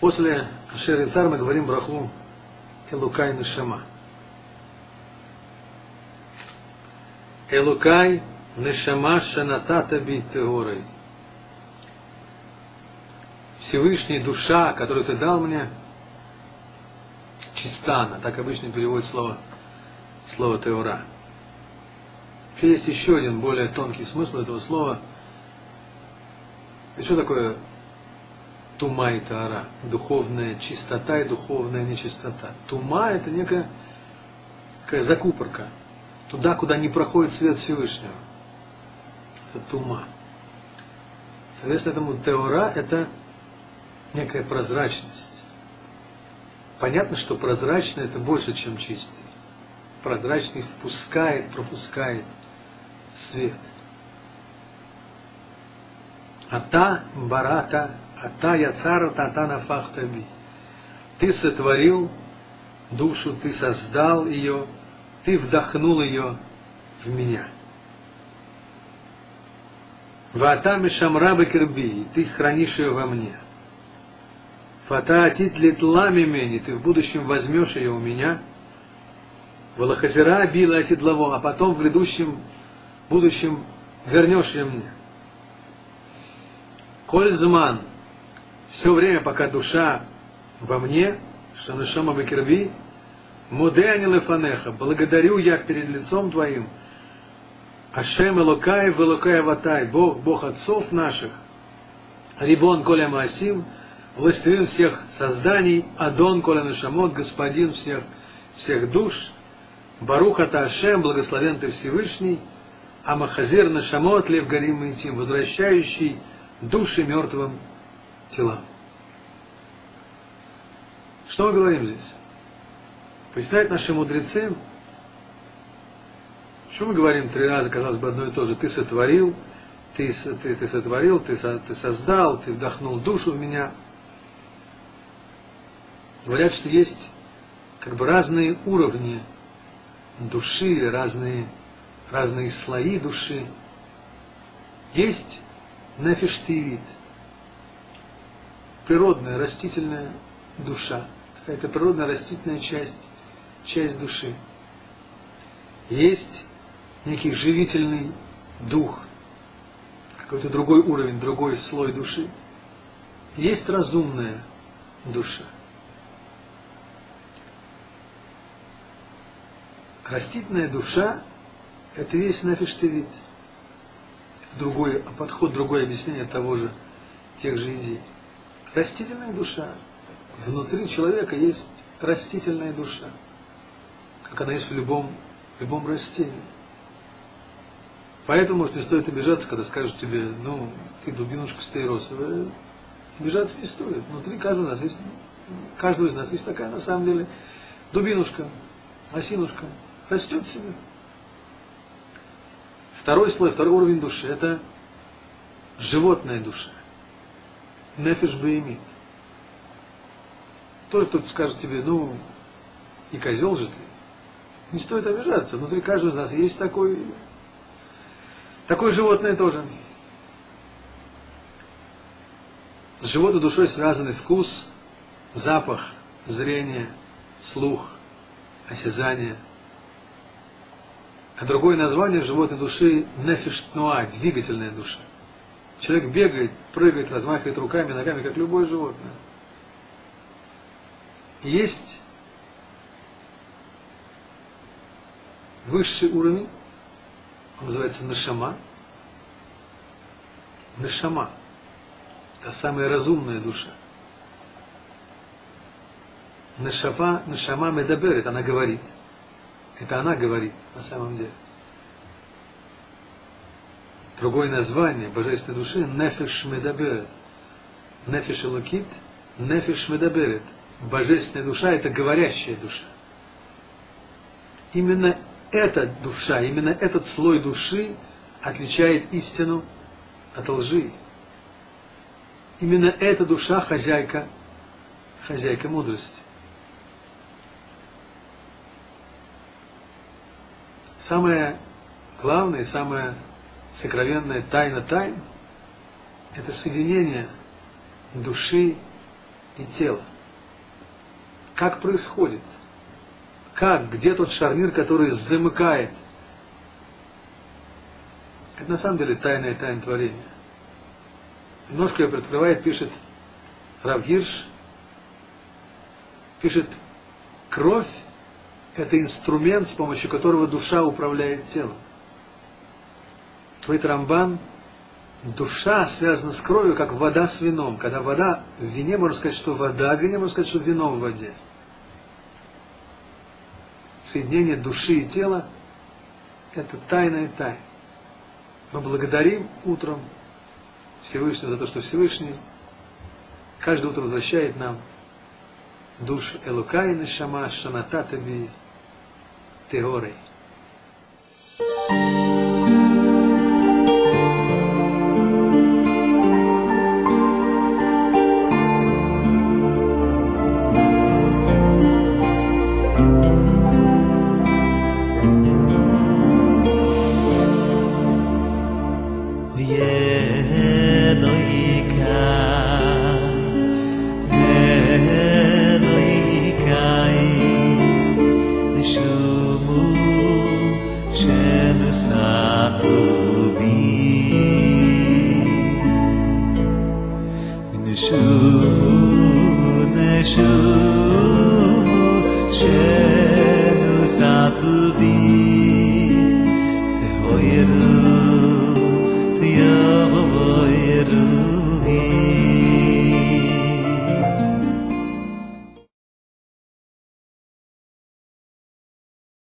После Шерицар мы говорим браху Элукай Нишама. Элукай Нишама Шанатата Битеорой. Всевышний душа, которую ты дал мне, чистана, так обычно переводит слово, слово теора. Есть еще один более тонкий смысл этого слова. И что такое тума и таара? Духовная чистота и духовная нечистота. Тума это некая такая закупорка. Туда, куда не проходит свет Всевышнего. Это тума. Соответственно, этому теора это некая прозрачность. Понятно, что прозрачный это больше, чем чистый. Прозрачный впускает, пропускает свет. Ата барата, ата яцарата, ата нафахтаби. Ты сотворил душу, ты создал ее, ты вдохнул ее в меня. Вата мишамра бекерби, ты хранишь ее во мне. Фата атит литла мимени, ты в будущем возьмешь ее у меня. Валахазира била атидлаво, а потом в грядущем будущем вернешь ее мне. Коль зман, все время, пока душа во мне, что нашома бекерби, мудеани лефанеха, благодарю я перед лицом твоим, Ашем Элокай, Велокай Ватай, Бог, Бог отцов наших, Рибон Коля Маасим, властелин всех созданий, Адон Коля Нашамот, господин всех, всех душ, Баруха Ашем, благословен ты Всевышний, Амахазир Нашамот, Лев Гарим Митим, возвращающий души мертвым телам. Что мы говорим здесь? Поясняют наши мудрецы, почему мы говорим три раза, казалось бы, одно и то же. Ты сотворил, ты, ты, ты сотворил, ты, ты создал, ты вдохнул душу в меня – Говорят, что есть как бы разные уровни души, разные, разные слои души. Есть нефештивит, природная растительная душа, какая-то природная растительная часть, часть души. Есть некий живительный дух, какой-то другой уровень, другой слой души. Есть разумная душа. Растительная душа – это есть нафиштевит. Другой подход, другое объяснение того же, тех же идей. Растительная душа. Внутри человека есть растительная душа, как она есть в любом, любом растении. Поэтому, может, не стоит обижаться, когда скажут тебе, ну, ты дубинушка стаиросовая. Обижаться не стоит. Внутри каждого, из нас есть, каждого из нас есть такая, на самом деле, дубинушка, осинушка, растет себе. Второй слой, второй уровень души – это животная душа. Нефиш беймит. Тоже кто-то скажет тебе, ну, и козел же ты. Не стоит обижаться. Внутри каждого из нас есть такой, такое животное тоже. С животной душой связаны вкус, запах, зрение, слух, осязание – а другое название животной души – нефиштнуа, двигательная душа. Человек бегает, прыгает, размахивает руками, ногами, как любое животное. есть высший уровень, он называется נשמה. נשמה – та самая разумная душа. נשמה, נשמה מדברת, она говорит – это она говорит на самом деле. Другое название божественной души – נפש מדברת. נפש אלוקית, נפש מדברת. Божественная душа – это говорящая душа. Именно эта душа, именно этот слой души отличает истину от лжи. Именно эта душа хозяйка, хозяйка мудрости. Самое главное, самая сокровенная тайна тайн – это соединение души и тело. Как происходит? Как? Где тот шарнир, который замыкает? Это на самом деле тайное тайное творение. Немножко ее приоткрывает, пишет Равгирш, пишет, кровь – это инструмент, с помощью которого душа управляет телом. Говорит Рамбан, душа связана с кровью, как вода с вином. Когда вода в вине, можно сказать, что вода в вине, можно сказать, что вино в воде. Соединение души и тела – это тайная тайна. Мы благодарим утром Всевышнего за то, что Всевышний каждое утро возвращает нам душ Элукайны Шама Шанататаби Теорей. little